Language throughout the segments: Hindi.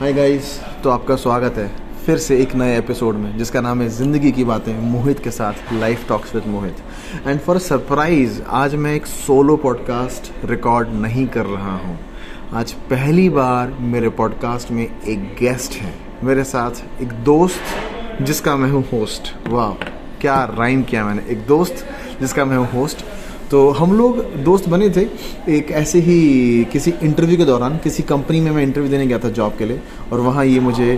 हाय गाइस तो आपका स्वागत है फिर से एक नए एपिसोड में, जिसका नाम है ज़िंदगी की बातें मोहित के साथ life talks with Mohit. And for surprise आज मैं एक सोलो पॉडकास्ट रिकॉर्ड नहीं कर रहा हूँ। आज पहली बार मेरे पॉडकास्ट में एक गेस्ट है। मेरे साथ एक दोस्त, जिसका मैं हूँ होस्ट वाह क्या राइम किया मैंने? एक दोस्त, जिसका मैं हूँ होस्ट तो हम लोग दोस्त बने थे, एक ऐसे ही किसी इंटरव्यू के दौरान, किसी कंपनी में मैं इंटरव्यू देने गया था जॉब के लिए, और वहाँ ये मुझे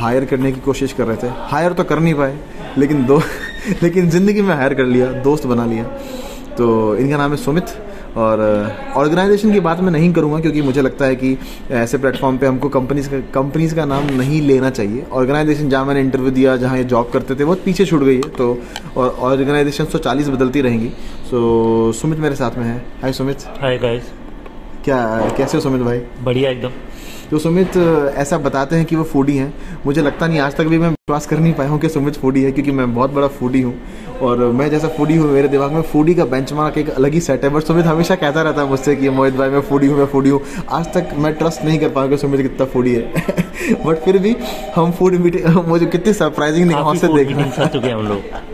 हायर करने की कोशिश कर रहे थे। हायर तो कर नहीं पाए, लेकिन दो, लेकिन ज़िंदगी में हायर कर लिया, दोस्त बना लिया। तो इनका नाम है सुमित और ऑर्गेनाइजेशन की बात मैं नहीं करूँगा क्योंकि मुझे लगता है कि ऐसे प्लेटफॉर्म पे हमको कंपनीज़ का कंपनीज़ का नाम नहीं लेना चाहिए। ऑर्गेनाइजेशन जहाँ मैंने इंटरव्यू दिया जहाँ ये जॉब करते थे बहुत पीछे छूट गई है। तो और ऑर्गेनाइजेशन तो चालीस बदलती रहेंगी। सो सुमित मेरे साथ में है। हाय सुमित। हाय गाइस क्या कैसे हो सुमित भाई? बढ़िया एकदम। तो सुमित ऐसा बताते हैं कि वो फूडी हैं। मुझे लगता नहीं आज तक भी मैं विश्वास कर नहीं पाया हूँ कि सुमित फूडी है क्योंकि मैं बहुत बड़ा फूडी हूँ। और मैं जैसा फूडी हूँ मेरे दिमाग में फूडी का बेंचमार्क एक अलग ही सेट है बट सुमित हमेशा कहता रहता है मुझसे कि मोहित भाई मैं फूडी हूँ मैं फूडी हूँ। आज तक मैं ट्रस्ट नहीं कर पाया कि सुमित कितना फूडी है। बट फिर भी हम फ़ूड मीटिंग मुझे कितनी सरप्राइजिंग निगाहों से देख रहे हैं हम लोग।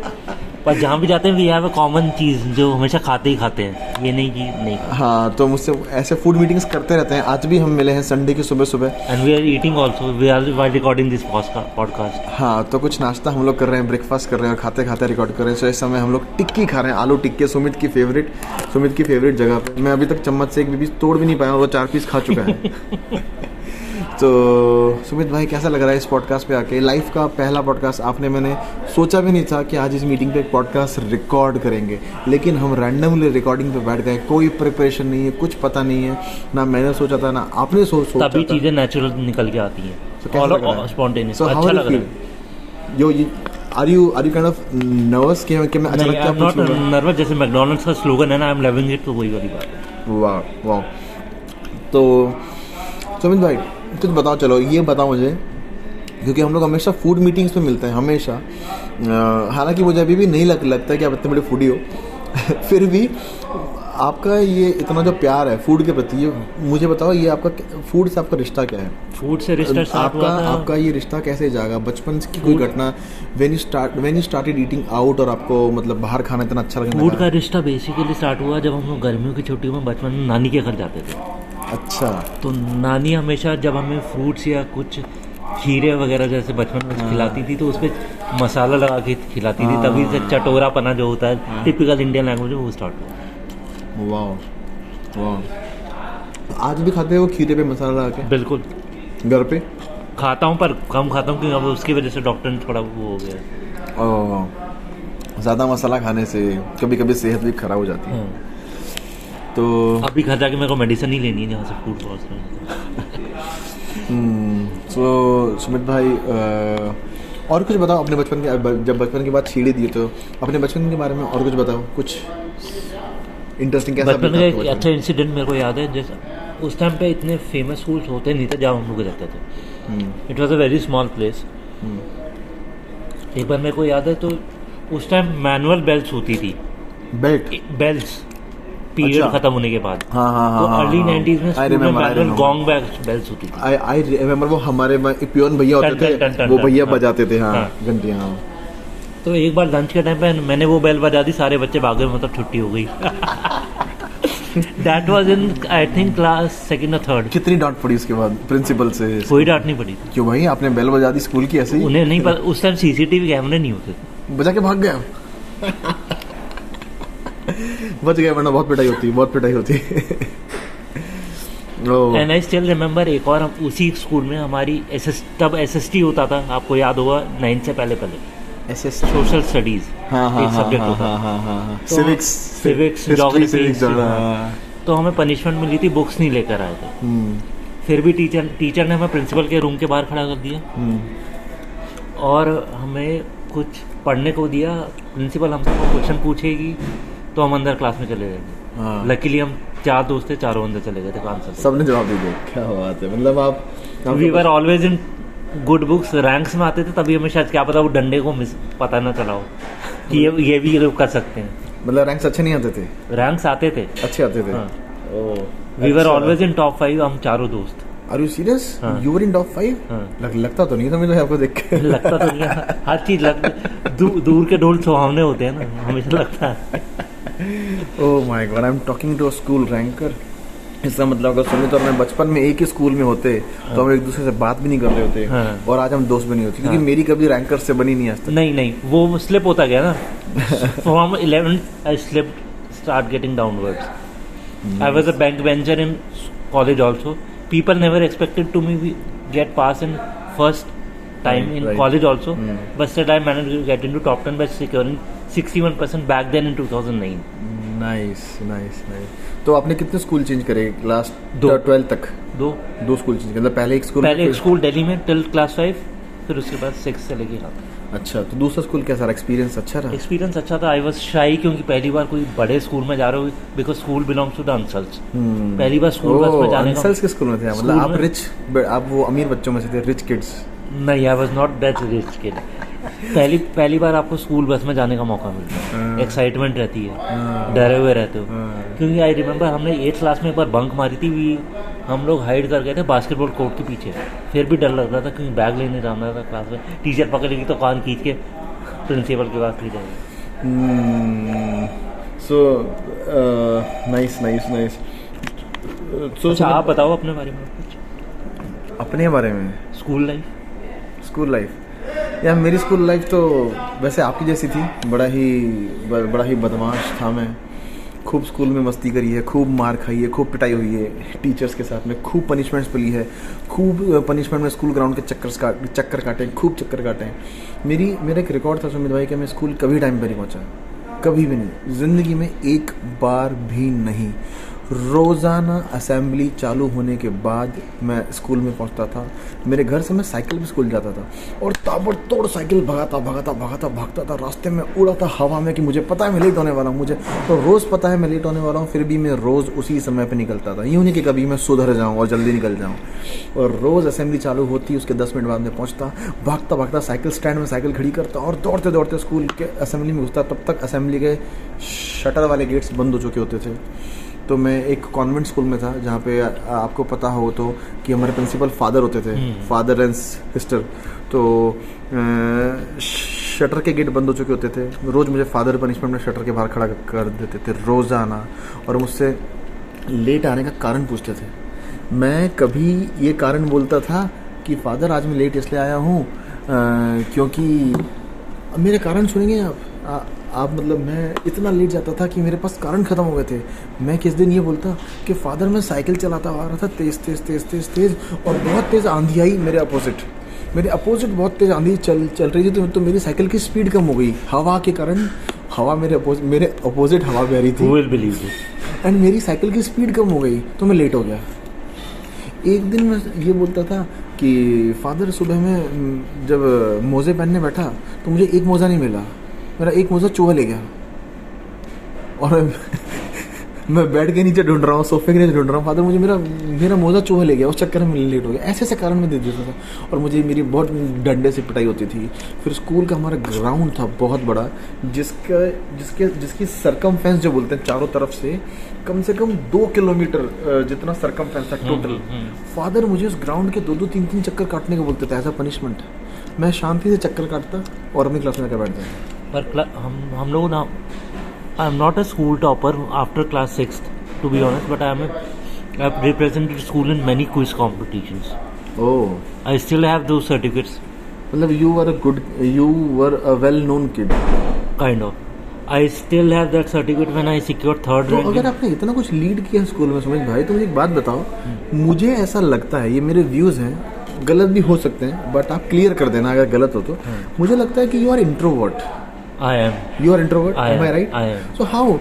पर जहाँ भी जाते हैं वी हैव अ कॉमन चीज़ जो हमेशा खाते ही खाते हैं। ये नहीं कि नहीं हाँ तो मुझसे ऐसे फ़ूड मीटिंग्स करते रहते हैं। आज भी हम मिले हैं संडे की सुबह सुबह and we are eating also we are while recording this podcast हाँ तो कुछ नाश्ता हम लोग कर रहे हैं ब्रेकफास्ट कर रहे हैं और खाते खाते रिकॉर्ड कर रहे हैं। सो इस समय हम लोग टिक्की खा रहे हैं। आलू टिक्के सुमित की फेवरेट सुमित की फेवरेट जगह पे। मैं अभी तक चम्मच से एक भी तोड़ भी नहीं पाया वो चार पीस खा चुका है। तो सुमित भाई कैसा लग रहा है इस पॉडकास्ट पे आके? लाइफ का पहला पॉडकास्ट आपने मैंने सोचा भी नहीं था कि आज इस मीटिंग पे एक पॉडकास्ट रिकॉर्ड करेंगे। लेकिन हम रैंडमली रिकॉर्डिंग पे बैठ गए। कोई प्रिपरेशन नहीं है कुछ पता नहीं है। ना मैंने सोचा था ना आपने सो, सोचा तभी चीज़ें नेचुरल निकल के आती हैं। स्पॉन्टेनियस अच्छा लग रहा है। Yo are you are you kind of nervous कि मैं अचानक क्या नॉट नर्वस जैसे मैकडॉनल्ड्स का स्लोगन है ना आई एम लविंग इट तो वही वाली बात है। वाह वाह। तो सुमित भाई कुछ बताओ चलो ये बताओ मुझे क्योंकि हम लोग हमेशा फ़ूड मीटिंग्स में मिलते हैं हमेशा। हालाँकि मुझे अभी भी नहीं लग, लगता है कि आप इतने बड़े फूडी हो। फिर भी आपका ये इतना जो प्यार है फ़ूड के प्रति ये मुझे बताओ ये आपका फ़ूड से आपका रिश्ता क्या है? फ़ूड से रिश्ता आपका आपका ये रिश्ता कैसे जागा? बचपन की कोई घटना when you start when you started eating out और आपको मतलब बाहर खाना इतना अच्छा लगने फ़ूड का रिश्ता बेसिकली स्टार्ट हुआ जब हम लोग गर्मियों की छुट्टियों में बचपन में नानी के घर जाते थे। अच्छा। तो नानी हमेशा जब हमें फ्रूट्स या कुछ खीरे वगैरह जैसे बचपन में हाँ। खिलाती थी तो उस पर मसाला लगा के खिलाती थी तभी से हाँ। चटोरा पना जो होता है टिपिकल इंडियन लैंग्वेज वो स्टार्ट हुआ। वाह वाह आज भी खाते हो खीरे पे मसाला लगा के? बिल्कुल। घर पे? खाता हूँ पर कम खाता हूँ क्योंकि अब उसकी वजह से डॉक्टर ने थोड़ा वो हो गया ज़्यादा मसाला खाने से कभी कभी सेहत भी खराब हो जाती है। हाँ। तो अभी घर जाके मेरे को मेडिसिन ही लेनी है जहाँ से फ़ूड पहुँच सो सुमित भाई और कुछ बताओ अपने बचपन के जब बचपन की बात छीड़ी दी तो अपने बचपन के बारे में और कुछ बताओ कुछ इंटरेस्टिंग कैसा बचपन का एक अच्छा इंसिडेंट मेरे को याद है जैसे उस टाइम पे इतने फ़ेमस स्कूल्स होते नहीं थे जहाँ हम लोग रहते थे। It was a very small place एक बार मेरे को याद है तो उस टाइम मैनुअल बेल्ट होती थी। बेल्ट बेल्ट पीरियड अच्छा। खत्म होने के बाद। हाँ हाँ हाँ अर्ली हाँ, 90s हाँ। में स्कूल में मैनुअल बेल्स होती थी। आई आई वो हमारे पियोन भैया होते थे वो भैया हाँ। बजाते थे हाँ घंटियाँ तो एक बार लंच के टाइम पे मैंने वो बेल बजा दी सारे बच्चे भागे मतलब छुट्टी हो गई। That was in I think class second और थर्ड कितनी डांट पड़ी उसके बाद प्रिंसिपल से? कोई डांट नहीं पड़ी। क्यों भाई आपने बेल बजा दी स्कूल की ऐसे ही? उन्हें नहीं पता उस टाइम सीसीटीवी कैमरे नहीं होते बजा के भाग गया? बच गए वरना बहुत पिटाई होती बहुत पिटाई होती। एंड आई स्टिल रिमेम्बर एक और हम उसी स्कूल में हमारी एस एस तब एस एस टी होता था आपको याद होगा नाइन्थ से पहले पहले। एस एस सोशल स्टडीज़ एक सब्जेक्ट होता सिविक्स सिविक्स जोग्राफी तो हमें पनिशमेंट मिली थी बुक्स नहीं लेकर आए थे। हम्म। फिर भी टीचर टीचर ने हमें प्रिंसिपल के रूम के बाहर खड़ा कर दिया। हम्म। और हमें कुछ पढ़ने को दिया प्रिंसिपल हमसे क्वेश्चन पूछेगी। तो हम अंदर क्लास में चले गए। लकीली हाँ। हम चार दोस्त थे चारों अंदर चले गए थे आंसर सबने जवाब दे दिया। क्या बात है मतलब आप we were always in good books ranks में आते थे तभी हमें शायद क्या पता वो डंडे को मिस पता ना चला हो कि ये ये भी लोग कर सकते हैं। मतलब रैंक्स अच्छे नहीं आते थे? रैंक्स आते थे। अच्छे आते थे? We were always in top five हम चारों दोस्त। आर यू सीरियस हाँ। You were in top five हाँ। लग, लगता तो नहीं था मुझे आपको देख के। लगता तो नहीं है। हर चीज़ लग दू, दूर के ढोल सुहावने होते हैं ना हमेशा लगता है। ओह my God I am talking to a school ranker इसका मतलब अगर सुमित और मैं बचपन में एक ही स्कूल में होते तो हम एक दूसरे से बात भी नहीं कर रहे होते हाँ। और आज हम दोस्त भी नहीं होते क्योंकि हाँ। मेरी कभी रैंकर से बनी नहीं आज तक। नहीं नहीं वो स्लिप होता गया ना। From 11 I slip start getting downwards I was a back bencher in college also people never expected to me get pass in first time in right. college also. Hmm. but still I managed to get into top 10 by securing 61% back then in 2009 nice nice nice तो आपने कितने स्कूल चेंज करे क्लास दो। ट्वेल्थ तक? दो। दो स्कूल चेंज करे। पहले एक स्कूल पहले एक स्कूल दिल्ली में टिल क्लास फाइव फिर उसके बाद सिक्स से लेके यहाँ अच्छा तो दूसरा स्कूल कैसा रहा एक्सपीरियंस अच्छा रहा? एक्सपीरियंस अच्छा था। आई वॉज़ शाई क्योंकि पहली बार कोई बड़े स्कूल में जा रहे हो because school belongs to the Ansals पहली बार स्कूल बस में जाने अंसल्स के स्कूल में थे? मतलब आप रिच आप वो अमीर बच्चों में से थे रिच किड्स नहीं I was not that rich kid पहली पहली बार आपको स्कूल बस में जाने का मौका मिलता हाँ। है एक्साइटमेंट रहती है। हाँ। डरे हुए रहते हो। हाँ। क्योंकि आई रिमेम्बर हमने एट क्लास में एक बार बंक मारी थी वी हम लोग हाइड कर गए थे बास्केटबॉल कोर्ट के पीछे। फिर भी डर लग रहा था क्योंकि बैग लेने जाना था क्लास में। टीचर पकड़ेगी तो कान खींच के प्रिंसिपल के पास ले जाएगी। So nice nice nice so अच्छा आप बताओ अपने बारे में कुछ। अपने बारे में? स्कूल लाइफ स्कूल लाइफ यार मेरी स्कूल लाइफ तो वैसे आपकी जैसी थी। बड़ा ही बड़ा ही बदमाश था मैं। खूब स्कूल में मस्ती करी है, खूब मार खाई है, खूब पिटाई हुई है टीचर्स के साथ में, खूब पनिशमेंट्स मिली है, खूब पनिशमेंट में स्कूल ग्राउंड के चक्कर का चक्कर काटे हैं, खूब चक्कर काटे हैं। मेरी, मेरा एक रिकॉर्ड था सुमित भाई कि, मैं स्कूल कभी टाइम पर नहीं पहुँचा, कभी भी नहीं, ज़िंदगी में एक बार भी नहीं। रोज़ाना असेंबली चालू होने के बाद मैं स्कूल में पहुँचता था। मेरे घर से मैं साइकिल पे स्कूल जाता था और ताबड़तोड़ साइकिल भगाता भगाता भगाता, भागता था। रास्ते में उड़ा था हवा में कि मुझे पता है मैं लेट होने वाला हूँ, मुझे तो रोज़ पता है मैं लेट होने वाला हूँ, फिर भी मैं रोज़ उसी समय पर निकलता था। यूँ नहीं कि कभी मैं सुधर जाऊँ और जल्दी निकल जाऊँ। और रोज़ असेंबली चालू होती, उसके दस मिनट बाद में पहुँचता, भागता भागता, साइकिल स्टैंड में साइकिल खड़ी करता और दौड़ते दौड़ते स्कूल के असेंबली में घुसता। तब तक असेंबली के शटर वाले गेट्स बंद हो चुके होते थे। तो मैं एक कॉन्वेंट स्कूल में था जहाँ पे आपको पता हो तो कि हमारे प्रिंसिपल फादर होते थे फादर एंड सिस्टर तो शटर के गेट बंद हो चुके होते थे। रोज़ मुझे फादर पनिशमेंट में शटर के बाहर खड़ा कर देते थे रोज़ाना। और मुझसे लेट आने का कारण पूछते थे। मैं कभी ये कारण बोलता था कि फादर आज मैं लेट इसलिए आया हूँ क्योंकि मेरे कारण सुनेंगे आप? आप मतलब मैं इतना लेट जाता था कि मेरे पास कारण खत्म हो गए थे। मैं किस दिन ये बोलता कि फादर मैं साइकिल चलाता आ रहा था तेज़ तेज़ तेज़ तेज़ तेज़ और बहुत तेज़ आंधी आई मेरे अपोजिट मेरे अपोजिट बहुत तेज़ आंधी चल चल रही थी तो, तो मेरी साइकिल की स्पीड कम हो गई। हवा के कारण हवा मेरे अपोजिट मेरे अपोजिट हवा बह रही थी। बिलीव एंड मेरी साइकिल की स्पीड कम हो गई तो मैं लेट हो गया। एक दिन मैं ये बोलता था कि फादर सुबह में जब मोज़े पहनने बैठा तो मुझे एक मोज़ा नहीं मिला। मेरा एक मोज़ा चूहा ले गया। और मैं- बेड के नीचे ढूंढ रहा हूँ सोफे के नीचे ढूंढ रहा हूँ। फादर मुझे मेरा मेरा मोज़ा चूहा ले गया उस चक्कर में लेट हो गया। ऐसे ऐसे कारण मैं दे देता था। और मुझे मेरी बहुत डंडे से पिटाई होती थी। फिर स्कूल का हमारा ग्राउंड था बहुत बड़ा जिसका जिसके जिसकी सरकम फेंस जो बोलते हैं चारों तरफ़ से कम से कम दो किलोमीटर जितना सरकम फेंस था टोटल फादर मुझे उस ग्राउंड के दो दो तीन तीन चक्कर काटने को बोलते थे एज अ पनिशमेंट मैं शांति से चक्कर काटता और अपनी क्लास में आकर बैठ जाता पर हम हम लोग ना I am not a school topper after class six to be honest but I am I have represented school in many quiz competitions oh I still have दो सर्टिफिकेट्स मतलब you were a good you were a well known kid kind of I still have that certificate when I secure third तो अगर आपने इतना कुछ लीड किया स्कूल में समझ भाई तो मुझे एक बात बताओ। मुझे ऐसा लगता है ये मेरे व्यूज़ हैं गलत भी हो सकते हैं बट आप क्लियर कर देना अगर गलत हो तो। मुझे लगता है कि you are introvert I am you are introvert am I right. So how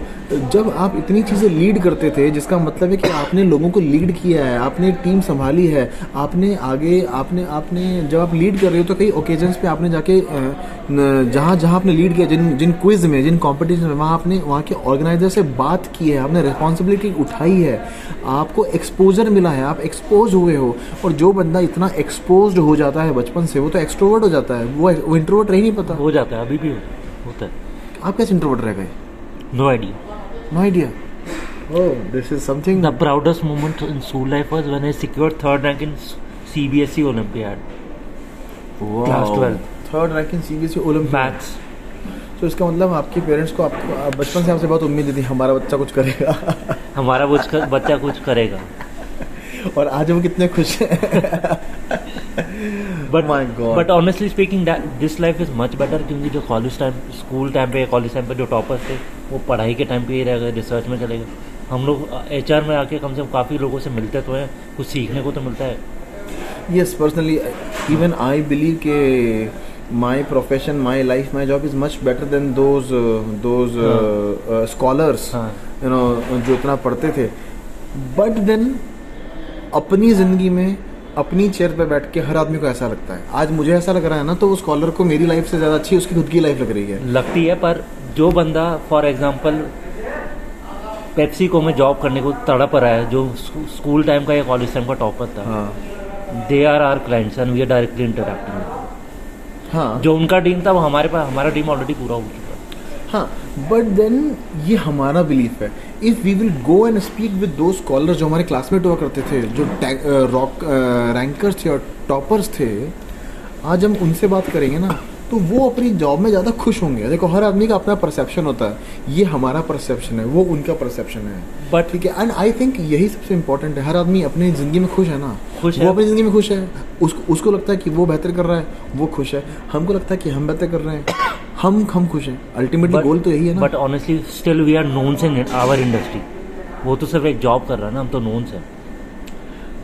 जब आप इतनी चीज़ें लीड करते थे जिसका मतलब है कि आपने लोगों को लीड किया है आपने टीम संभाली है आपने आगे आपने आपने जब आप लीड कर रहे हो तो कई ओकेजन्स पे आपने जाके जहाँ जहाँ आपने लीड किया जिन जिन क्विज में जिन कॉम्पिटिशन में वहाँ आपने वहाँ के ऑर्गेनाइजर से बात की है आपने रिस्पॉन्सिबिलिटी उठाई है आपको एक्सपोजर मिला है आप एक्सपोज हुए हो और जो बंदा इतना एक्सपोज हो जाता है बचपन से वो तो एक्सट्रोवर्ट हो जाता है वो वो इंट्रोवर्ट रह नहीं पता। हो जाता है अभी भी होता है आप कैसे इंट्रोवर्ट रह गए no idea no idea Oh, this is something. The proudest moment in school life was when I secured third rank in CBSE Olympiad, wow. class 12. Third rank in CBSE maths. तो इसका मतलब आपके पेरेंट्स को आपको आप बचपन से आपसे बहुत उम्मीद थी हमारा बच्चा कुछ करेगा हमारा कुछ बच्चा कुछ करेगा और आज वो कितने खुश हैं but My God. But honestly speaking this life is much better क्योंकि जो कॉलेज टाइम स्कूल टाइम पे कॉलेज टाइम पे जो टॉपर्स थे वो पढ़ाई के टाइम पे ही रह गए रिसर्च में चले गए। हम लोग HR में आके कम से कम काफ़ी लोगों से मिलते तो हैं कुछ सीखने को तो मिलता है। Yes personally even I believe के my profession my life my job is much better than those uh, those uh, uh, scholars हाँ। you know जो इतना पढ़ते थे। बट देन अपनी ज़िंदगी में अपनी चेयर पे बैठ के हर आदमी को ऐसा लगता है। आज मुझे ऐसा लग रहा है ना तो उस कॉलर को मेरी लाइफ से ज़्यादा अच्छी उसकी खुद की लाइफ लग रही है। लगती है पर जो बंदा फॉर एग्ज़ाम्पल पेप्सी को में जॉब करने को तड़प रहा है जो स्कूल टाइम का या कॉलेज टाइम का टॉपर था हाँ। They are are clients and we are directly interacting हाँ। जो उनका टीम था वो हमारे पास हमारा टीम ऑलरेडी पूरा हो चुका है। बट देन ये हमारा बिलीफ है। If we will go and speak with दो स्कॉलर जो हमारे क्लासमेट हुआ करते थे जो रॉक रैंकर्स थे और टॉपर्स थे आज हम उनसे बात करेंगे ना तो वो अपनी जॉब में ज़्यादा खुश होंगे। देखो हर आदमी का अपना परसेप्शन होता है। ये हमारा परसेप्शन है वो उनका परसेप्शन है। बट ठीक है एंड आई थिंक यही सबसे इम्पोर्टेंट है। हर आदमी अपनी ज़िंदगी में खुश है ना। खुश वो है। अपनी ज़िंदगी में खुश है। उसको उसको लगता है कि वो बेहतर कर रहा है वो खुश है। हमको लगता है कि हम बेहतर कर रहे हैं। हम हम खुश हैं। अल्टीमेटली गोल तो यही है ना। But honestly still we are knowns in our industry वो तो सिर्फ़ एक जॉब कर रहा है ना हम तो नोन्स हैं।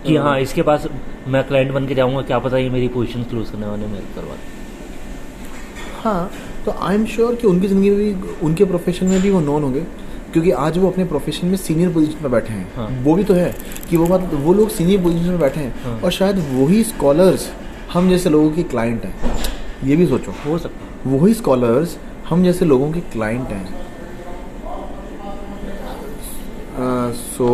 कि हाँ इसके पास मैं क्लाइंट बन के जाऊँगा क्या पता ये मेरी पोजिशन क्लोज करने वाले मेरे करवा हाँ तो आई एम श्योर कि उनकी ज़िंदगी में भी उनके प्रोफेशन में भी वो नॉन होंगे। क्योंकि आज वो अपने प्रोफेशन में सीनियर पोजीशन पर बैठे हैं। हाँ। वो भी तो है कि वो बात वो लोग सीनियर पोजीशन में बैठे हैं। हाँ। और शायद वही स्कॉलर्स हम जैसे लोगों के क्लाइंट हैं। ये भी सोचो। हो सकता है। वही स्कॉलर्स हम जैसे लोगों के क्लाइंट हैं। सो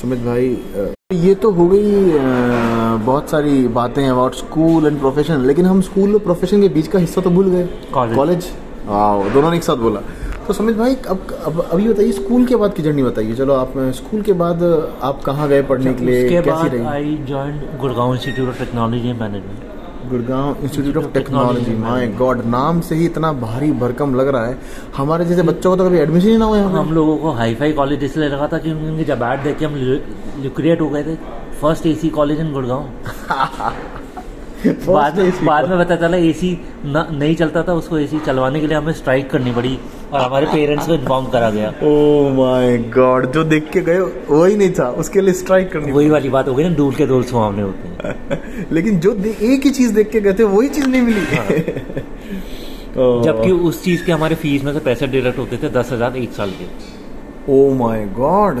सुमित भाई अ, ये तो हो गई अ, बहुत सारी बातें अबाउट स्कूल एंड प्रोफेशन लेकिन हम स्कूल और प्रोफेशन के बीच का हिस्सा तो भूल गए। कॉलेज दोनों ने एक साथ बोला। तो सुमित भाई अब अब अभी बताइए स्कूल के बाद की जर्नी बताइए। चलो आप स्कूल के बाद आप कहाँ गए पढ़ने के लिए? उसके कैसी बाद रही? I join Gurgaon institute of technology and management Gurgaon institute of technology my God नाम से ही इतना भारी भरकम लग रहा है। हमारे जैसे बच्चों को तो कभी एडमिशन ही ना हुआ हम लोगों को हाई फाई कॉलेज इसलिए लगा था क्योंकि उनकी जब ऐड देख के हम लिक्रिएट हो गए थे। First AC college in Gurgaon. बाद में बाद में पता चला एसी नहीं चलता था उसको एसी चलवाने के लिए हमें स्ट्राइक करनी पड़ी और हमारे पेरेंट्स को इन्फॉर्म करा गया। ओ माय गॉड जो देख के गए वही नहीं था उसके लिए स्ट्राइक करनी वही वाली बात हो गई ना दूर के दूर सुहावने होते हैं। लेकिन जो एक ही चीज़ देख के गए थे वही चीज़ नहीं मिली। जबकि उस चीज़ के हमारे फ़ीस में से पैसे डिडक्ट होते थे दस हज़ार एक साल के। ओ माय गॉड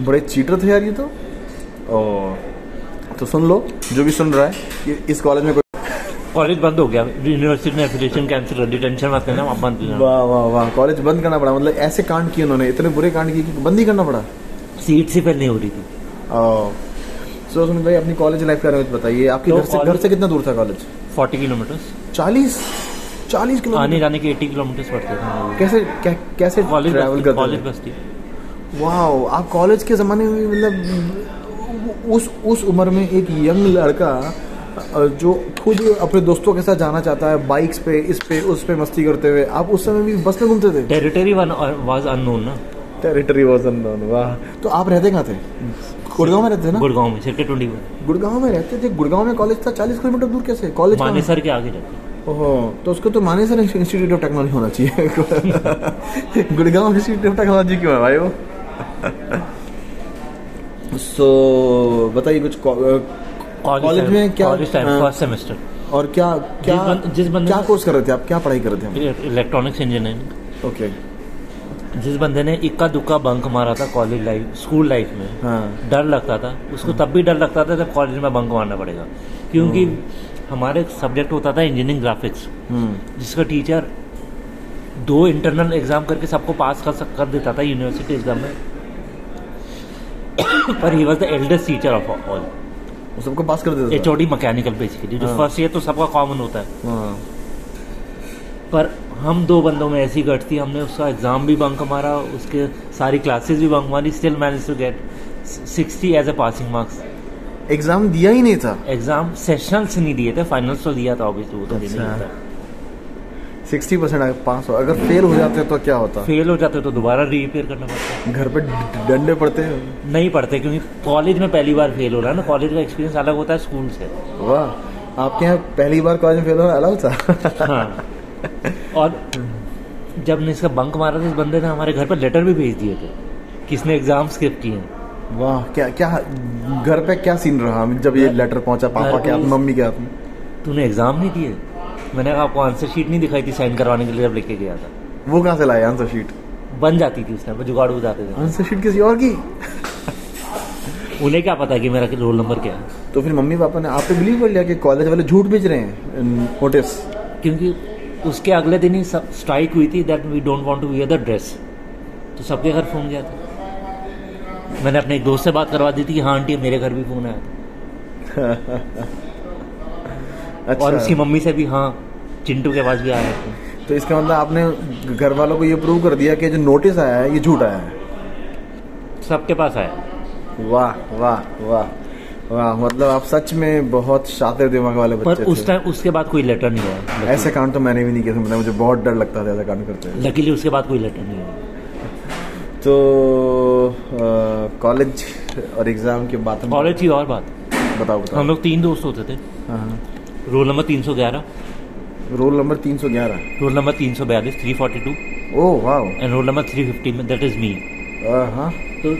बड़े चीटर थे यार ये तो। ओ तो सुन लो जो भी सुन रहा है इस कॉलेज में कॉलेज बंद हो गया। यूनिवर्सिटी ने एफिलिएशन कैंसिल कर दी। टेंशन मत लेना आप बंद वाह वाह वाह कॉलेज बंद करना पड़ा। मतलब ऐसे कांड किए उन्होंने इतने बुरे कांड किए कि बंद ही करना पड़ा। सीट से फिर नहीं हो रही थी। सो सुमित भाई अपनी कॉलेज लाइफ के बारे में बताइए। आपके तो घर से घर से कितना दूर था कॉलेज फोर्टी किलोमीटर्स चालीस चालीस आने किलोमीटर जाने के एटी किलोमीटर्स पड़ते थे। कैसे कै, कैसे ट्रैवल करते कॉलेज बस थी। वाह आप कॉलेज के ज़माने में मतलब उस उस उम्र में एक यंग लड़का जो खुद अपने दोस्तों के साथ जाना चाहता है बाइक्स पे इस पे उस पे मस्ती करते हुए आप उस समय भी बस में घूमते थे? टेरिटरी वन वाज अननोन ना। टेरिटरी वॉज़ अननोन वाह। तो आप रहते कहाँ थे? गुड़गांव में रहते थे ना? गुड़गांव में सिर्फ़ ट्वेंटी वन गुड़गांव में रहते थे? गुड़गांव में कॉलेज था चालीस किलोमीटर दूर कैसे? कॉलेज मानेसर के आगे रहते। ओहो तो उसको तो मानेसर इंस्टीट्यूट ऑफ़ टेक्नोलॉजी होना चाहिए। गुड़गांव इंस्टीट्यूट ऑफ़ टेक्नोलॉजी क्यों है भाई वो? सो बताइए कुछ कॉलेज में क्या फ़र्स्ट सेमेस्टर और क्या क्या जिस बंद- जिस बंदे क्या कोर्स कर रहे थे आप? क्या पढ़ाई कर रहे थे? इलेक्ट्रॉनिक्स इंजीनियरिंग ओके जिस बंदे ने इक्का दुक्का बंक मारा था कॉलेज लाइफ स्कूल लाइफ में हाँ। डर लगता था। उसको तब भी डर लगता था जब कॉलेज में बंक मारना पड़ेगा। क्योंकि हमारे सब्जेक्ट होता था इंजीनियरिंग ग्राफिक्स जिसका टीचर दो इंटरनल एग्ज़ाम करके सबको पास कर कर देता था यूनिवर्सिटी एग्ज़ाम में। पर he was the eldest teacher of all वो सबको पास कर देते H O D mechanical basically जो हाँ। फ़र्स्ट ईयर तो सबका कॉमन होता है। हाँ। पर हम दो बंदों में ऐसी गट थी हमने उसका एग्ज़ाम भी बंक मारा उसके सारी क्लासेस भी बंक मारी still manage to get sixty as a passing marks exam दिया ही नहीं था। एग्ज़ाम सेशनल्स नहीं दिए थे फाइनल्स तो दिया था ऑब्वियसली वो तो देना ही अच्छा। था। सिक्सटी परसेंट पास हो। अगर फेल हो जाते तो क्या होता? फेल हो जाते तो दोबारा रीअपेयर करना पड़ता। घर पे डंडे पड़ते हैं। नहीं पढ़ते क्योंकि कॉलेज में पहली बार फेल हो रहा है ना। कॉलेज का एक्सपीरियंस अलग होता है स्कूल से। वाह आपके यहाँ पहली बार कॉलेज में फेल होना अलाउ था। हाँ। और जब ने इसका बंक मारा था इस बंदे ने हमारे घर पर लेटर भी भेज दिए थे किसने एग्ज़ाम स्किप किए हैं। वाह क्या क्या घर पे क्या सीन रहा? जब ये लेटर पहुँचा पापा के हाथ मम्मी के हाथ में? तूने एग्ज़ाम नहीं दिए? मैंने कहा आपको आंसर शीट नहीं दिखाई थी साइन करवाने के लिए जब लेके गया था। वो कहाँ से लाए आंसर शीट बन जाती थी उस टाइम पे जुगाड़ जाते थे। आंसर शीट किसी और की? उन्हें क्या पता कि मेरा रोल नंबर क्या है? तो फिर मम्मी पापा ने आप पे बिलीव कर लिया कि कॉलेज वाले झूठ भेज रहे हैं नोटिस क्योंकि उसके अगले दिन ही स्ट्राइक हुई थी that we don't want to wear the dress तो सबके घर फ़ोन गया था। मैंने अपने एक दोस्त से बात करवा दी थी कि हाँ आंटी मेरे घर भी फ़ोन आया था। अच्छा। और उसकी मम्मी से भी हाँ चिंटू के पास भी आया था। तो इसका मतलब आपने घर वालों को ये प्रूव कर दिया कि जो नोटिस आया है ये झूठ आया है? सबके पास आया। वाह वाह वाह वाह। मतलब आप सच में बहुत शातिर दिमाग वाले बच्चे पर उस टाइम उसके बाद कोई लेटर नहीं आया। ऐसे कांड तो मैंने भी नहीं किया मतलब मुझे बहुत डर लगता था ऐसा कांड करते हुए। लकीली उसके बाद कोई लेटर नहीं आया। तो कॉलेज और एग्ज़ाम के बाद कॉलेज की और बात। बताओ बताओ। हम लोग तीन दोस्त होते थे। हाँ हाँ। रोल नंबर तीन सौ ग्यारह रोल नंबर तीन सौ ग्यारह रोल नंबर तीन सौ बयालीस थ्री फोर्टी टू ओ वाह and roll number three fifty में दैट इज़ मी हाँ तो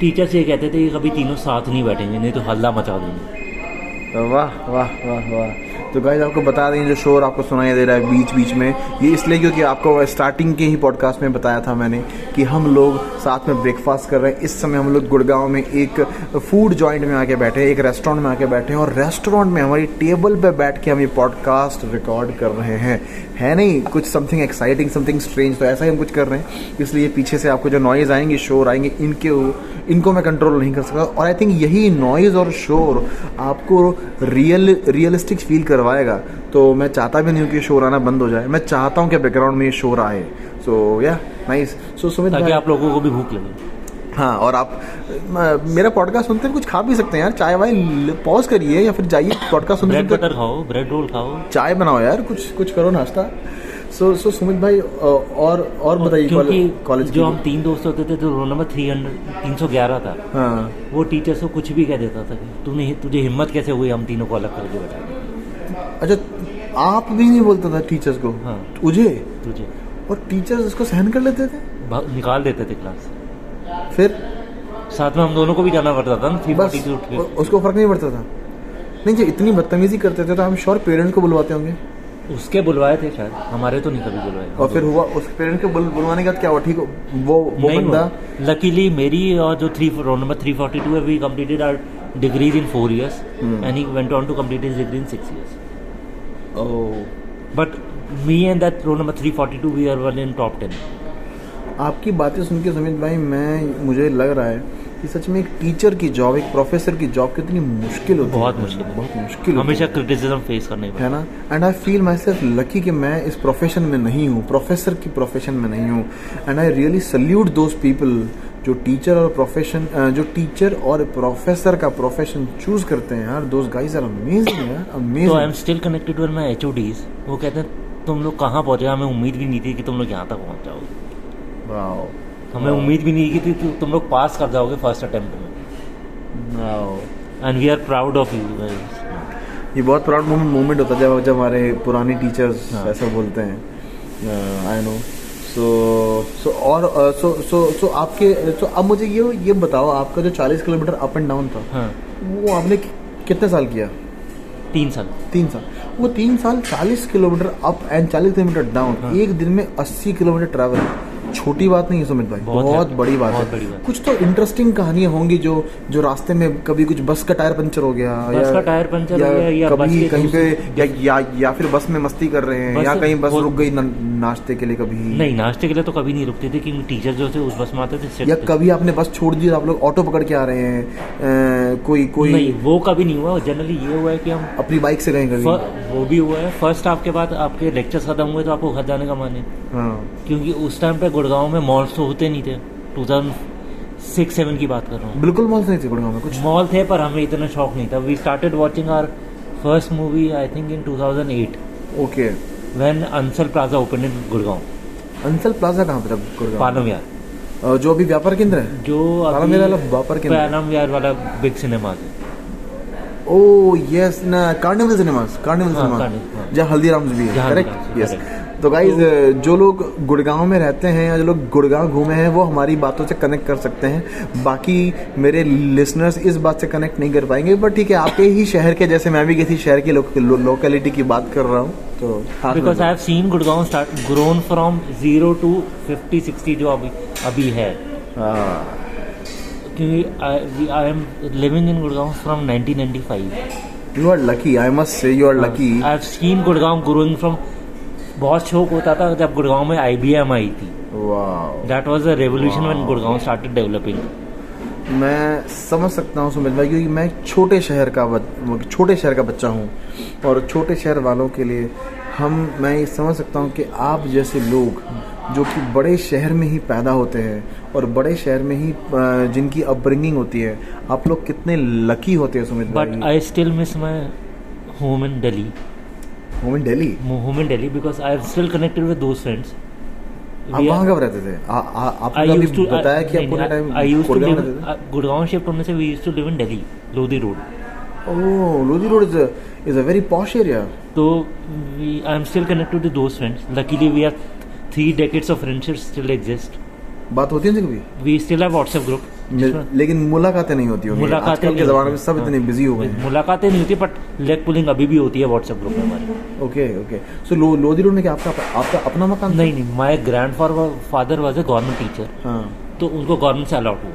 टीचर्स ये कहते थे कि कभी तीनों साथ नहीं बैठेंगे नहीं तो हल्ला मचा देंगे। वाह वाह वाह वाह। तो गाइज़ आपको बता दें, जो शोर आपको सुनाई दे रहा है बीच बीच में, ये इसलिए क्योंकि आपको स्टार्टिंग के ही पॉडकास्ट में बताया था मैंने कि हम लोग साथ में ब्रेकफास्ट कर रहे हैं। इस समय हम लोग गुड़गांव में एक फ़ूड जॉइंट में आके बैठे हैं, एक रेस्टोरेंट में आके बैठे हैं और रेस्टोरेंट में हमारी टेबल पर बैठ के हम ये पॉडकास्ट रिकॉर्ड कर रहे हैं। है नहीं कुछ समथिंग एक्साइटिंग समथिंग स्ट्रेंज तो ऐसा ही हम कुछ कर रहे हैं। इसलिए पीछे से आपको जो नॉइज़ आएँगे शोर आएँगे इनके इनको मैं कंट्रोल नहीं कर सकता। और आई थिंक यही नॉइज़ और शोर आपको रियल रियलिस्टिक फील करवाएगा। तो मैं चाहता भी नहीं हूँ कि शोर आना बंद हो जाए। मैं चाहता हूँ कि बैकग्राउंड में ये शोर आए। सो या नाइस सो सुमित ताकि आप लोगों को भी भूख लगे। हाँ और आप मेरा पॉडकास्ट सुनते हैं कुछ खा भी सकते हैं यार। चाय वाय पॉज करिए या फिर जाइए पॉडकास्ट सुनते ब्रेड बटर खाओ ब्रेड रोल खाओ। चाय बनाओ यार कुछ कुछ करो नाश्ता। सो सो सुमित भाई और और बताइए कॉलेज जो हम तीन दोस्त होते थे तो रोल नंबर थ्री हंड्रेड तीन सौ ग्यारह था। हाँ। वो टीचर्स को कुछ भी कह देता था तूने तुझे हिम्मत कैसे हुई हम तीनों को अलग करके बैठा अच्छा आप भी नहीं बोलता था टीचर्स को? हाँ। तुझे? तुझे। और टीचर्स उसको सहन कर लेते थे? निकाल देते थे क्लास से। फिर? साथ में हम दोनों को भी जाना पड़ता था ना बस उठ के। उसको फ़र्क नहीं पड़ता था। नहीं जब इतनी बदतमीजी करते थे तो हम श्योर पेरेंट को बुलवाते होंगे। उसके बुलवाए थे शायद हमारे तो नहीं कभी बुलवाए। और फिर हुआ उस पेरेंट को बुल- बुलवाने के बाद क्या हुआ? ठीक वो वो बंदा लकीली मेरी और जो three roll number three forty two है we completed our degrees in four years and he went on to complete his degree in six years but me and that roll number three forty two we are one in top ten आपकी बातें सुन के सुमित भाई मैं मुझे लग रहा है कि सच में एक टीचर की जॉब एक प्रोफेसर की जॉब कितनी मुश्किल होती बहुत है। मुश्किल बहुत मुश्किल हमेशा क्रिटिसिज्म फेस करना ही ना? And I feel myself lucky कि मैं इस प्रोफेशन में नहीं हूँ प्रोफेसर की प्रोफेशन में नहीं हूँ। And I really salute those people जो टीचर और प्रोफेशन जो टीचर और प्रोफेसर का प्रोफेशन चूज़ करते हैं। यार दोज गाइस आर अमेजिंग यार तो I am still connected with my H वो कहते हैं तुम लोग कहाँ पहुँचे हमें उम्मीद भी नहीं थी कि तुम लोग यहाँ तक पहुँच जाओगे। हमें उम्मीद भी नहीं की थी तुम लोग पास कर जाओगे फ़र्स्ट अटेम्प्ट में। And we are proud of you ये बहुत प्राउड मोमेंट होता है जब जब हमारे पुराने टीचर्स हाँ। ऐसा बोलते हैं। आई नो सो सो और सो सो सो आपके तो अब मुझे ये ये बताओ आपका जो 40 किलोमीटर अप एंड डाउन था हाँ। वो आपने कितने साल किया? तीन साल। तीन साल। वो तीन साल 40 kilometre up and 40 kilometre down हाँ। एक दिन में 80 किलोमीटर ट्रैवल छोटी बात नहीं है सुमित भाई बहुत बहुत, बड़ी बात बहुत है। बड़ी बात। कुछ तो इंटरेस्टिंग कहानियाँ होंगी जो जो रास्ते में कभी कुछ बस का टायर पंचर हो गया बस या, का टायर पंचर हो गया या कभी के कहीं पे या, या या फिर बस में मस्ती कर रहे हैं या कहीं बस रुक गई नाश्ते के लिए कभी। नहीं नाश्ते के लिए तो कभी नहीं रुकते थे क्योंकि टीचर जो थे उस बस में आते थे या कभी आपने बस छोड़ दी आप लोग ऑटो पकड़ के आ रहे हैं कोई कोई नहीं वो कभी नहीं हुआ। जनरली ये हुआ है कि हम अपनी बाइक से गए कभी। वो भी हुआ है। फ़र्स्ट हाफ़ के बाद आपके लेक्चर्स खत्म हुए तो आपको घर जाने का मन है। हाँ। क्योंकि उस टाइम पे गुड़गांव में मॉल्स तो होते नहीं थे। 2006 सेवन की बात कर रहा हूँ। बिल्कुल मौत नहीं थी गुड़गांव में कुछ। मॉल थे पर हमें इतना शौक नहीं था। We started watching our first movie I think in 2008 okay when Ansal Plaza open in Gurgaon. Ansal Plaza कहाँ पे था गुड़गांव? पालम यार जो अभी व्यापार केंद्र है? जो पालम वाला व्यापार केंद्र। पालम यार वाला बिग सिनेमा है। ओ यस ना कार्निवल सिनेमास कार्निवल सिनेमा। जहाँ हल्दीराम्स भी है करेक्ट यस तो गाइज़ जो लोग गुड़गांव में रहते हैं या जो लोग गुड़गांव घूमे हैं वो हमारी बातों से कनेक्ट कर सकते हैं। बाकी मेरे लिसनर्स इस बात से कनेक्ट नहीं कर पाएँगे बट ठीक है आपके ही शहर के जैसे मैं भी किसी शहर की लोकेलिटी की बात कर रहा हूँ तो because I have seen Gurgaon start grown from zero to fifty sixty जो अभी अभी है। हाँ, क्योंकि I am living in Gurgaon from 1995 you are lucky i must say you are lucky I have seen Gurgaon growing from बहुत शौक होता था जब गुड़गांव में आईबीएम आई थी। That was a revolution when Gurgaon started developing मैं समझ सकता हूँ सुमित भाई क्योंकि मैं छोटे शहर का छोटे शहर का बच्चा हूँ और छोटे शहर वालों के लिए हम मैं ये समझ सकता हूँ कि आप जैसे लोग जो कि बड़े शहर में ही पैदा होते हैं और बड़े शहर में ही जिनकी अपब्रिंगिंग होती है आप लोग कितने लकी होते हैं Sumit but I still miss my home in Delhi home in Delhi home in Delhi because I am still connected with those friends आप वहाँ कब रहते थे? आ, आ, आपने अभी बताया कि आप पूरे time I used to Gurgaon रहते थे? गुड़गांव शिफ्ट होने से we used to live in Delhi Lodhi road oh Lodhi road is is a very posh area तो we I am still connected to those friends luckily we are three decades of friendship still exist बात होती है कभी? We still have WhatsApp group लेकिन मुलाकातें नहीं होती होती मुलाकातें के जमाने में सब सब इतने हाँ। बिज़ी हो। गए मुलाकातें नहीं होती बट लेग पुलिंग अभी भी होती है व्हाट्सएप ग्रुप में हमारे। Okay okay. सो लो लोधी रोड में क्या आपका आपका अपना मकान नहीं नहीं my grandfather was a government teacher हाँ। तो उनको गवर्नमेंट से अलाउट हुआ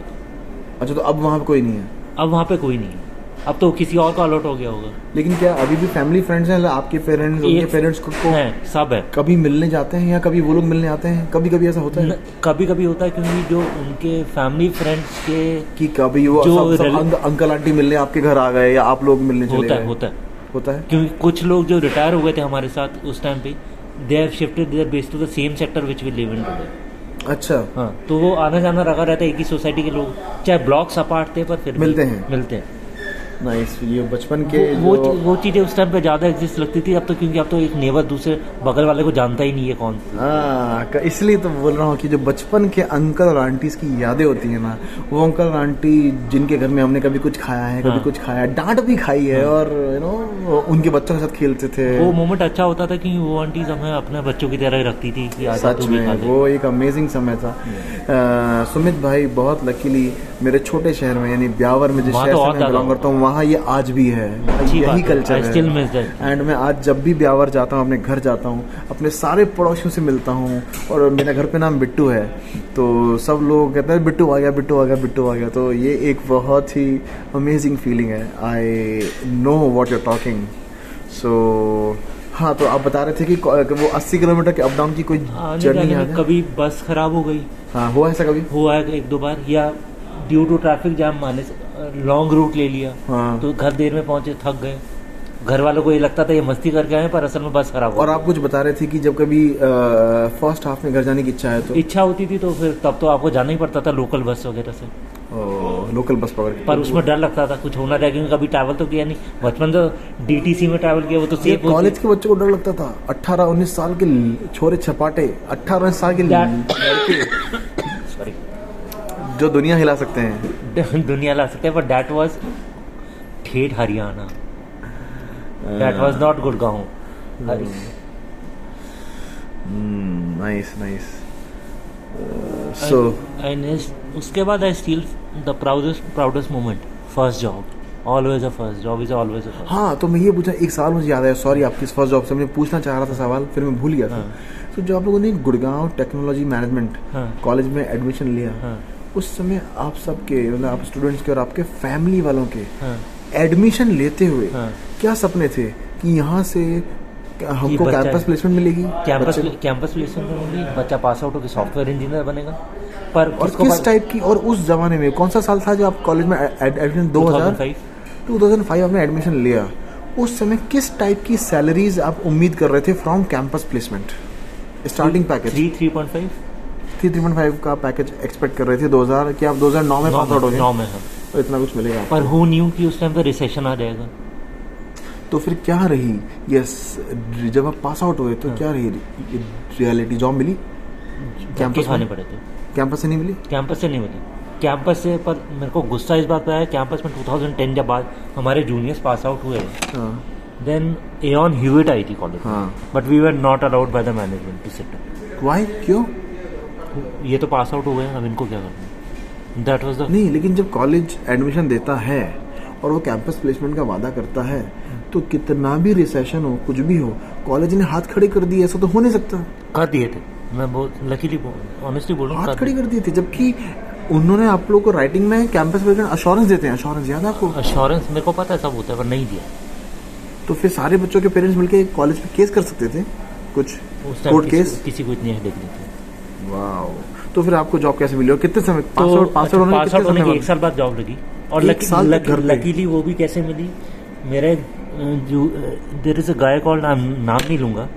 अच्छा तो अब वहाँ पे कोई नहीं है? अब वहाँ पे कोई नहीं है। अब तो किसी और का अलॉट हो गया होगा। लेकिन क्या अभी भी फैमिली फ्रेंड्स हैं आपके पेरेंट्स उनके पेरेंट्स को, को है सब है। कभी मिलने जाते हैं या कभी वो लोग मिलने आते हैं? कभी कभी ऐसा होता है? कभी कभी होता है क्योंकि जो उनके फैमिली फ्रेंड्स के कि कभी वो जो सब, सब अंक, अंकल आंटी मिलने आपके घर आ गए या आप लोग मिलने चले होता है होता है। होता है? क्योंकि कुछ लोग जो रिटायर हो गए थे हमारे साथ उस टाइम पे they have shifted their base to the same sector which we live in today अच्छा। हाँ तो वो आना जाना रखा रहता है एक ही सोसाइटी के लोग चाहे ब्लॉक्स अपार्ट थे पर फिर मिलते हैं। मिलते हैं। नाइस ये बचपन के वो वो, जो वो चीज़ें उस टाइम पे ज़्यादा एग्जिस्ट लगती थी अब तो क्योंकि अब तो एक दूसरे बगल वाले को जानता ही नहीं है कौन। हाँ इसलिए तो बोल रहा हूँ कि जो बचपन के अंकल और आंटीज की यादें होती है ना वो अंकल और आंटी जिनके घर में हमने कभी कुछ खाया है कभी हाँ। कुछ खाया है डांट भी खाई है और यू नो उनके बच्चों के साथ खेलते थे। वो मोमेंट अच्छा होता था कि वो आंटीज हमें अपने बच्चों की तरह रखती थी कि सच तू खा में वो एक अमेजिंग समय था। अ, सुमित भाई बहुत लकीली मेरे छोटे शहर में यानी ब्यावर में जिस शहर तो से मैं बिलोंग करता हूँ वहाँ ये आज भी है यही कल्चर है। एंड मैं आज जब भी ब्यावर जाता हूँ अपने घर जाता हूँ अपने सारे पड़ोसियों से मिलता हूँ और मेरा घर पे नाम बिट्टू है तो सब लोग कहते हैं बिट्टू आ गया बिट्टू आ गया बिट्टू आ गया। तो ये एक बहुत ही अमेजिंग फीलिंग है। I know what you're talking so हाँ तो आप बता रहे थे कि वो 80 किलोमीटर के अप डाउन की कोई जर्नी में है? कभी बस खराब हो गई। हाँ हुआ ऐसा कभी? हुआ है एक दो बार या ड्यू टू ट्रैफ़िक जाम माने से। लॉन्ग रूट ले लिया। हाँ। तो घर देर में पहुँचे थक गए। घर वालों को ये लगता था ये मस्ती करके आए पर असल में बस खराब और आप कुछ बता रहे थे कि जब कभी फ़र्स्ट हाफ़ में घर जाने की इच्छा है तो? इच्छा होती थी तो फिर तब तो आपको जाना ही पड़ता था लोकल बस वगैरह से। लोकल बस पकड़ पर उसमें डर लगता था कुछ होना रहेगा क्योंकि कभी ट्रैवल तो किया नहीं। बचपन तो डीटीसी में ट्रैवल किया वो तो सेफ़ कॉलेज के बच्चों को डर लगता था। 18 19 साल के छोरे छपाटे अट्ठारह साल के लड़के। जो दुनिया हिला सकते हैं। दुनिया ला सकते हैं पर दैट वाज ठेठ Haryana. That was not Gurgaon nice nice so and उसके बाद I still the proudest proudest moment first job always a first job is always a हाँ तो मैं ये पूछा एक सवाल मुझे याद है सॉरी आपकी फ़र्स्ट जॉब से मैं पूछना चाह रहा था सवाल फिर मैं भूल गया था। हाँ। तो जो आप लोगों ने गुड़गांव टेक्नोलॉजी मैनेजमेंट हाँ। कॉलेज में एडमिशन लिया हाँ। उस समय आप सबके मतलब आप स्टूडेंट्स के और आपके फैमिली वालों के हाँ। एडमिशन लेते हुए हाँ। क्या सपने थे कि यहाँ से हमको कैंपस प्लेसमेंट मिलेगी? कैंपस कैंपस प्लेसमेंट में होगी बच्चा पास आउट होकर सॉफ्टवेयर इंजीनियर बनेगा। पर और किस टाइप की और उस जमाने में कौन सा साल था जब आप कॉलेज में एडमिशन 2000 2005 2005 आपने एडमिशन लिया। उस समय किस टाइप की सैलरीज आप उम्मीद कर रहे थे from campus placement starting package three three point five. Three three point five का पैकेज एक्सपेक्ट कर रहे थे 2000 कि आप 2009 में पास आउट हो नौ गए में है। तो इतना कुछ मिलेगा पर हु न्यू कि उस टाइम पे रिसेशन आ जाएगा? तो फिर क्या रही? यस जब आप पास आउट हुए तो हाँ। क्या रही? रियलिटी जॉब मिली कैंपस खाने पड़े थे। कैंपस से नहीं मिली? कैंपस से नहीं मिली। कैंपस से पर मेरे को गुस्सा इस बात पे आया कैंपस में 2010 जब बाद हमारे जूनियर्स पास आउट हुए। देन एऑन ह्यूइट आई थी कॉलेज हाँ। But we were not allowed by the management to sit why क्यों? ये तो पास आउट हो गए अब इनको क्या करना दैट वाज द नहीं लेकिन जब कॉलेज एडमिशन देता है और वो कैंपस प्लेसमेंट का वादा करता है तो कितना भी रिसेशन हो कुछ भी हो कॉलेज ने हाथ खड़े कर दिए ऐसा तो हो नहीं सकता। कर दिए थे। मैं बहुत लकीली ऑनेस्टली बोल रहा हूँ हाथ खड़े कर दिए थे जबकि उन्होंने आप लोग को राइटिंग में कैंपस प्लेसमेंट अश्योरेंस देते हैं। अश्योरेंस याद है आपको? अश्योरेंस मेरे को पता है सब होता है पर नहीं दिया। तो फिर सारे बच्चों के पेरेंट्स मिलकर कॉलेज में केस कर सकते थे? कुछ कोर्ट किसी, केस को इतनी नहीं थी। वाओ तो फिर आपको जॉब कैसे मिली और कितने समय पास आउट पास आउट होने के पास आउट होने समय के एक साल बाद जॉब लगी। और? लकीली वो भी कैसे मिली? मेरे जो there is a guy call नाम नाम नहीं लूँगा।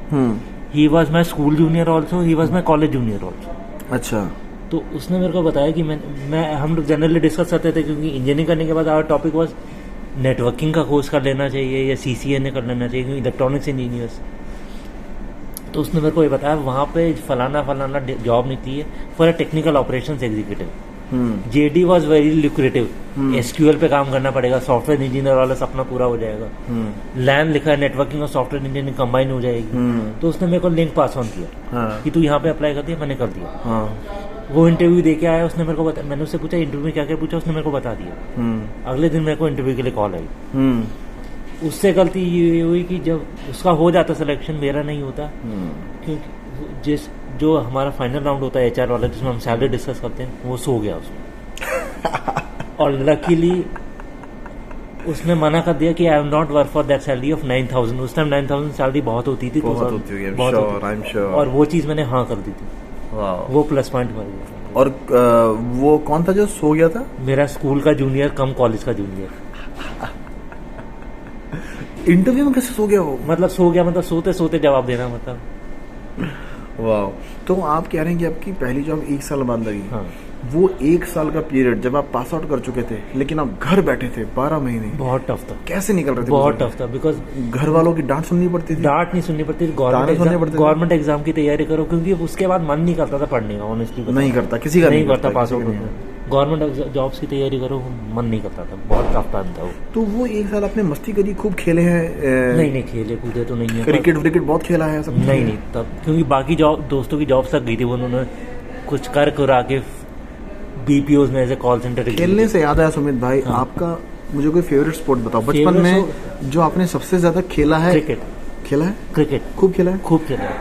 He was my school junior also he was my college junior also अच्छा। तो उसने मेरे को बताया कि मैं मैं हम लोग जनरली डिस्कस करते थे क्योंकि इंजीनियरिंग करने के बाद आवर टॉपिक वॉज़ नेटवर्किंग का कोर्स कर लेना चाहिए या सी सी एन ए कर लेना चाहिए क्योंकि इलेक्ट्रॉनिक्स इंजीनियर्स तो उसने मेरे को ये बताया वहाँ पे फलाना फलाना जॉब निकली है for a technical operation executive hmm. JD was very lucrative SQL पे काम करना पड़ेगा सॉफ्टवेयर इंजीनियर वाला सपना पूरा हो जाएगा। हम्म। लैन लिखा है नेटवर्किंग और सॉफ्टवेयर इंजीनियरिंग कंबाइन हो जाएगी। हम्म। तो उसने मेरे को लिंक पास ऑन किया हाँ। कि तू यहाँ पे अप्लाई कर दिया मैंने कर दिया। हाँ। वो इंटरव्यू दे के आया उसने मेरे को बता मैंने उससे पूछा इंटरव्यू में क्या क्या पूछा? उसने मेरे को बता दिया। हम्म। अगले दिन मेरे को इंटरव्यू के लिए कॉल आई। हम्म। उससे गलती ये हुई कि जब उसका हो जाता सिलेक्शन मेरा नहीं होता। हम्म। क्योंकि जिस जो हमारा फाइनल राउंड होता है एचआर वाला जिसमें हम सैलरी डिस्कस करते हैं वो सो गया उसमें। और लकीली उसने मना कर दिया कि I am not work for that salary of nine thousand उस टाइम नाइन थाउज़ेंड सैलरी बहुत होती थी बहुत 2000 होती होगी, बहुत sure, होती sure. और वो चीज़ मैंने हाँ कर दी थी। वो प्लस पॉइंट मर गया। और वो कौन था जो सो गया था? मेरा स्कूल का जूनियर कम कॉलेज का जूनियर इंटरव्यू में कैसे सो गया वो? मतलब सो गया मतलब सोते सोते जवाब देना मतलब। वाह तो आप कह रहे हैं कि आपकी पहली जॉब एक साल बाद लगी। हाँ। वो एक साल का पीरियड जब आप पास आउट कर चुके थे लेकिन आप घर बैठे थे बारह महीने। बहुत टफ था। कैसे निकल रहे थे बहुत टफ था बिकॉज़ घर वालों की डांट सुननी पड़ती थी। डांट नहीं सुननी पड़ती थी गवर्नमेंट गवर्नमेंट एग्ज़ाम की तैयारी करो क्योंकि उसके बाद मन नहीं करता था पढ़ने का ऑनेस्टली नहीं करता किसी का नहीं करता पास आउट गवर्नमेंट जॉब्स की तैयारी करो मन नहीं करता था। बहुत टफ टाइम था वो। तो वो एक साल आपने मस्ती करी खूब खेले हैं नहीं नहीं खेले कूदे तो नहीं है क्रिकेट व्रिकेट बहुत खेला है सब नहीं नहीं तब क्योंकि बाकी जॉब दोस्तों की जॉब्स लग गई थी वो उन्होंने कुछ कर करा के बीपीओ में एज ए कॉल सेंटर खेलने से याद आया सुमित भाई आपका मुझे कोई फेवरेट स्पोर्ट बताओ। बचपन हाँ। में जो आपने सबसे ज़्यादा खेला है क्रिकेट। खेला है? क्रिकेट। खूब खेला है? खूब खेला है।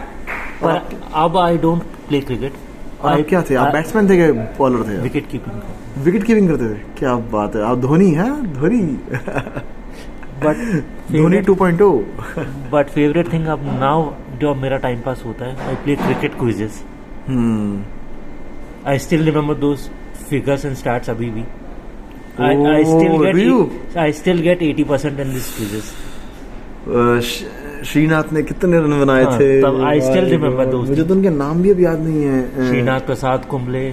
पर अब आई डोंट प्ले क्रिकेट और आप क्या थे? आप बैट्समैन थे बॉलर थे? विकेट कीपिंग विकेट कीपिंग करते थे? क्या बात है? आप धोनी है? Dhoni. But Dhoni oh। 2.0 but favourite thing अब नाउ जो मेरा टाइम पास होता है I play cricket quizzes I still remember those figures and stats अभी भी। Get do you? I still get 80% in these quizzes. Srinath ने कितने रन बनाए हाँ, थे? तब I still remember those मुझे तो उनके नाम भी अब याद नहीं है। श्रीनाथ प्रसाद कुंबले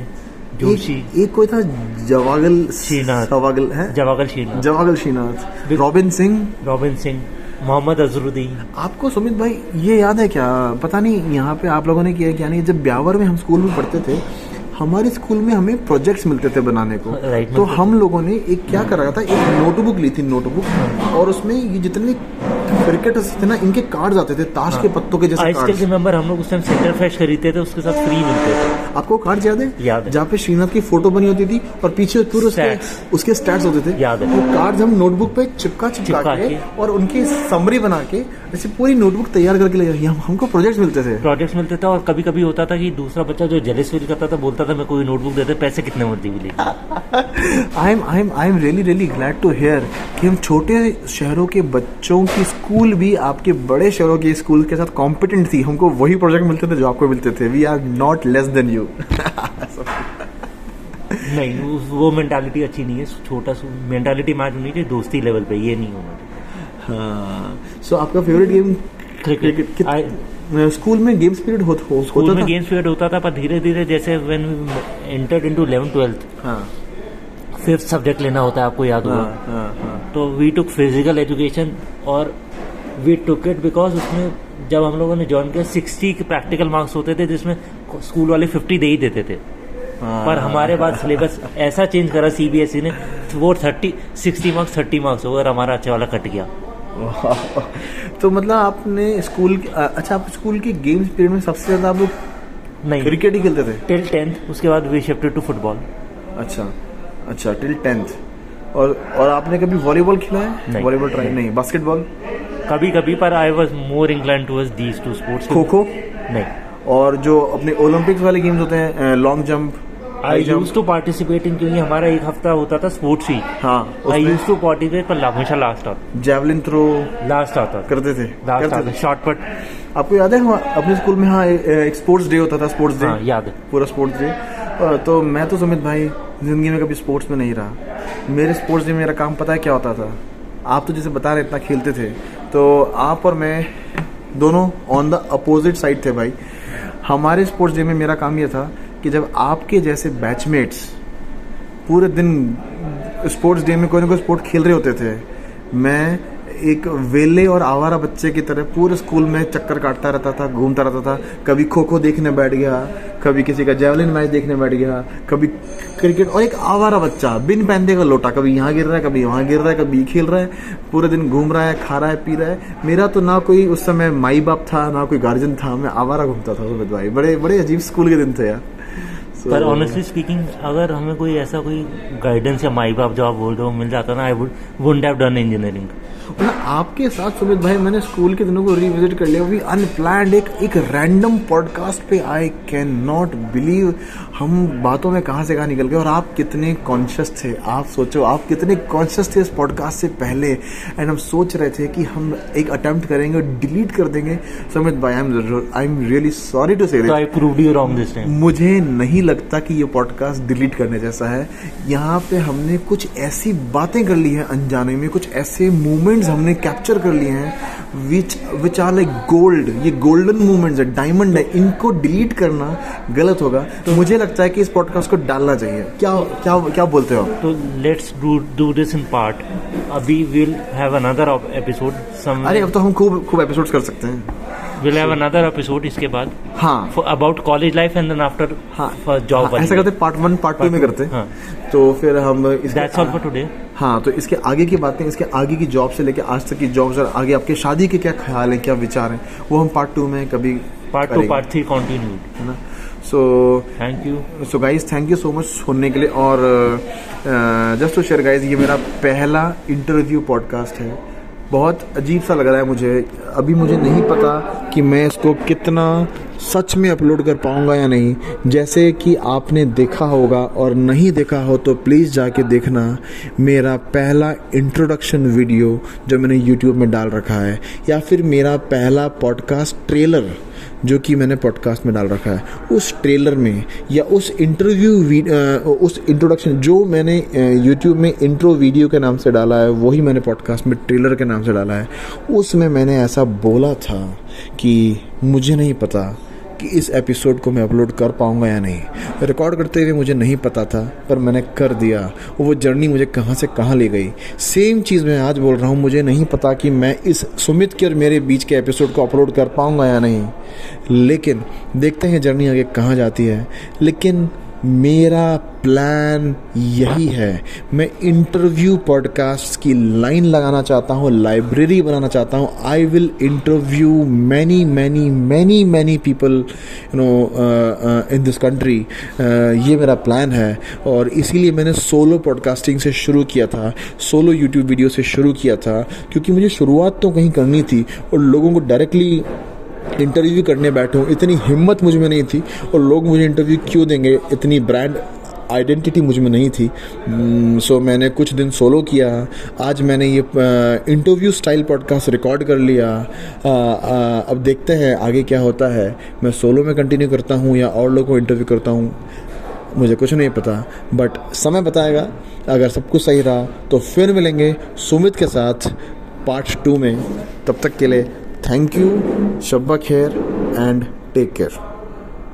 जोशी। एक, एक कोई था जवागल श्रीनाथ। सवागल है? जवागल श्रीनाथ। जवागल श्रीनाथ। रॉबिन सिंह? रॉबिन सिंह मोहम्मद अजरुद्दीन। आपको सुमित भाई ये याद है क्या? पता नहीं यहाँ पे आप लोगों ने किया क्या नहीं? जब ब्यावर में हम स्कूल में पढ़ते थे हमारे स्कूल में हमें प्रोजेक्ट्स मिलते थे बनाने को। Right, तो हम लोगों ने एक क्या करा था? एक नोटबुक ली थी नोटबुक और उसमें ये जितने क्रिकेट थे ना इनके कार्ड आते थे ताश के पत्तों के जैसे हम लोग उस टाइम सेंटर फ्रेश खरीदते थे उसके साथ फ्री मिलते थे आपको कार्ड याद है याद है। जहाँ पे श्रीनाथ की फ़ोटो बनी होती थी और पीछे पूरे उसके। उसके स्टैट्स होते थे याद है। वो कार्ड हम नोटबुक पे चिपका चिपका के। और उनकी समरी बना के ऐसे पूरी नोटबुक तैयार करके ले जाए हम हमको प्रोजेक्ट्स मिलते थे। प्रोजेक्ट्स मिलते थे और कभी कभी होता था कि दूसरा बच्चा जो जेलस फील करता था बोलता था मैं कोई नोटबुक देते पैसे कितने मर्ज़ी भी I am I am I am really really glad to hear कि हम छोटे शहरों के बच्चों की स्कूल भी आपके बड़े शहरों के स्कूल के साथ कॉम्पिटेंट थी। हमको वही प्रोजेक्ट मिलते थे जो आपको मिलते थे। We are not less than you नहीं वो मेंटालिटी अच्छी नहीं है। छोटा मेंटालिटी मैच होनी चाहिए दोस्ती लेवल पे ये नहीं होना चाहिए। हाँ। सो आपका फेवरेट गेम क्रिकेट स्कूल में गेम्स पीरियड हो, हो, स्कूल होता में गेम्स पीरियड होता था पर धीरे धीरे जैसे व्हेन एंटर्ड इनटू 11 ट्वेल्थ हाँ। फिफ्थ सब्जेक्ट लेना होता है आपको याद होगा। हाँ हाँ हाँ। तो वी टुक फ़िज़िकल एजुकेशन और वी टुक इट बिकॉज़ उसमें जब हम लोगों ने ज्वाइन किया सिक्सटी के प्रैक्टिकल मार्क्स होते थे जिसमें स्कूल वाले फिफ्टी दे ही देते थे। पर हमारे बाद सिलेबस ऐसा चेंज करा सीबीएसई ने वो thirty sixty marks thirty marks हो और हमारा अच्छा वाला कट गया। तो मतलब आपने स्कूल अच्छा आप स्कूल के गेम्स पीरियड में सबसे ज़्यादा आप लोग नहीं। क्रिकेट ही खेलते थे? टिल टेंथ उसके बाद वी शिफ्टेड टू फुटबॉल अच्छा अच्छा टिल टेंथ और और आपने कभी वॉलीबॉल खेला है? नहीं। वॉलीबॉल ट्राई नहीं बास्केटबॉल कभी कभी पर I was more incline towards these two sports kho kho नहीं। और जो अपने ओलंपिक्स वाले गेम्स होते हैं long jump I use to participate in क्योंकि हमारा एक हफ़्ता होता था स्पोर्ट्स वीक हाँ आई यूज़ टू पार्टिसिपेट पर हमेशा लास्ट आता। जेवलिन थ्रो लास्ट आता। करते थे। लास्ट आता। शॉर्ट पट आपको याद है अपने स्कूल में हाँ एक स्पोर्ट्स डे होता था स्पोर्ट्स डे हाँ याद है। पूरा स्पोर्ट्स डे तो मैं तो सुमित भाई ज़िंदगी में कभी स्पोर्ट्स में नहीं रहा। मेरे स्पोर्ट्स डे में मेरा काम पता है क्या होता था? आप तो जैसे बता रहे इतना खेलते थे। तो आप और मैं दोनों ऑन द अपोजिट साइड थे भाई। हमारे स्पोर्ट्स डे में मेरा काम यह था कि जब आपके जैसे बैचमेट्स पूरे दिन स्पोर्ट्स डे में कोई ना कोई स्पोर्ट खेल रहे होते थे, मैं एक वेले और आवारा बच्चे की तरह पूरे स्कूल में चक्कर काटता रहता था, घूमता रहता था। कभी खो खो देखने बैठ गया, कभी किसी का जेवलिन मैच देखने बैठ गया, कभी क्रिकेट और एक आवारा बच्चा, बिन पहनने का लोटा, कभी यहाँ गिर रहा है, कभी वहाँ गिर रहा है, कभी खेल रहा है, पूरे दिन घूम रहा है, खा रहा है, पी रहा है। मेरा तो ना कोई उस समय माई बाप था, ना कोई गार्जियन था, मैं आवारा घूमता था सुमित भाई। बड़े बड़े अजीब स्कूल के दिन थे यार। So- पर ऑनेस्टली स्पीकिंग अगर हमें कोई ऐसा कोई गाइडेंस या माई बाप जो आप बोल रहे हो मिल जाता ना I would wouldn't have done engineering ना आपके साथ सुमित भाई मैंने स्कूल के दिनों को रिविजिट कर लिया। भी अनप्लान्ड एक एक रैंडम पॉडकास्ट पे आई कैन नॉट बिलीव हम बातों में कहाँ से कहाँ निकल गए और आप कितने कॉन्शियस थे। आप सोचो आप कितने कॉन्शियस थे इस पॉडकास्ट से पहले। एंड हम सोच रहे थे कि हम एक अटेम्प्ट करेंगे और डिलीट कर देंगे। सुमित भाई I am I am really sorry to से मुझे नहीं लगता कि ये पॉडकास्ट डिलीट करने जैसा है। यहाँ पे हमने कुछ ऐसी बातें कर ली है अनजाने में कुछ ऐसे मोमेंट्स हमने कैप्चर कर लिए हैं। Which which are like gold ये गोल्डन मोमेंट्स है डायमंड है इनको डिलीट करना गलत होगा। तो मुझे लगता है कि इस पॉडकास्ट को डालना चाहिए। क्या क्या क्या बोलते हो तो let's do do this in part अभी will have another episode some अरे अब तो हम खूब खूब एपिसोड्स कर सकते हैं। विल हैव अनदर एपिसोड इसके बाद। हाँ। About college life and then after हाँ। जॉब हाँ, ऐसा करते पार्ट वन पार्ट टू में करते। हाँ। तो फिर हम दैट्स ऑल फॉर टुडे हाँ तो इसके आगे की बातें इसके आगे की जॉब से लेके आज तक की जॉब्स और आगे आपके शादी के क्या ख्याल है क्या विचार हैं वो हम पार्ट टू में कभी part two part three continue है ना? So thank you so guys thank you so much सुनने के लिए और जस्ट टू शेयर गाइज़ ये मेरा पहला इंटरव्यू पॉडकास्ट है। बहुत अजीब सा लग रहा है मुझे। अभी मुझे नहीं पता कि मैं इसको कितना सच में अपलोड कर पाऊँगा या नहीं। जैसे कि आपने देखा होगा और नहीं देखा हो तो प्लीज़ जाके देखना मेरा पहला इंट्रोडक्शन वीडियो जो मैंने यूट्यूब में डाल रखा है, या फिर मेरा पहला पॉडकास्ट ट्रेलर जो कि मैंने पॉडकास्ट में डाल रखा है, उस ट्रेलर में या उस इंटरव्यू उस इंट्रोडक्शन जो मैंने यूट्यूब में इंट्रो वीडियो के नाम से डाला है, वही मैंने पॉडकास्ट में ट्रेलर के नाम से डाला है, उसमें मैंने ऐसा बोला था कि मुझे नहीं पता कि इस एपिसोड को मैं अपलोड कर पाऊँगा या नहीं। रिकॉर्ड करते हुए मुझे नहीं पता था, पर मैंने कर दिया वो जर्नी मुझे कहाँ से कहाँ ले गई। सेम चीज़ मैं आज बोल रहा हूँ, मुझे नहीं पता कि मैं इस सुमित के और मेरे बीच के एपिसोड को अपलोड कर पाऊँगा या नहीं। लेकिन देखते हैं जर्नी आगे कहाँ जाती है। लेकिन मेरा प्लान यही है। मैं इंटरव्यू पॉडकास्ट की लाइन लगाना चाहता हूँ लाइब्रेरी बनाना चाहता हूँ। I will interview many many many many people you know in this country ये मेरा प्लान है। और इसीलिए मैंने सोलो पॉडकास्टिंग से शुरू किया था। सोलो यूट्यूब वीडियो से शुरू किया था। क्योंकि मुझे शुरुआत तो कहीं करनी थी और लोगों को डायरेक्टली इंटरव्यू करने बैठूँ इतनी हिम्मत मुझमें नहीं थी और लोग मुझे इंटरव्यू क्यों देंगे? इतनी ब्रांड आइडेंटिटी मुझमें नहीं थी। सो so, मैंने कुछ दिन सोलो किया। आज मैंने ये इंटरव्यू स्टाइल पॉडकास्ट रिकॉर्ड कर लिया। आ, आ, अब देखते हैं आगे क्या होता है। मैं सोलो में कंटिन्यू करता हूँ या और लोगों को इंटरव्यू करता हूँ? मुझे कुछ नहीं पता। बट समय बताएगा। अगर सब कुछ सही रहा तो फिर मिलेंगे सुमित के साथ पार्ट टू में। तब तक के लिए थैंक यू शब्बा खेर एंड टेक केयर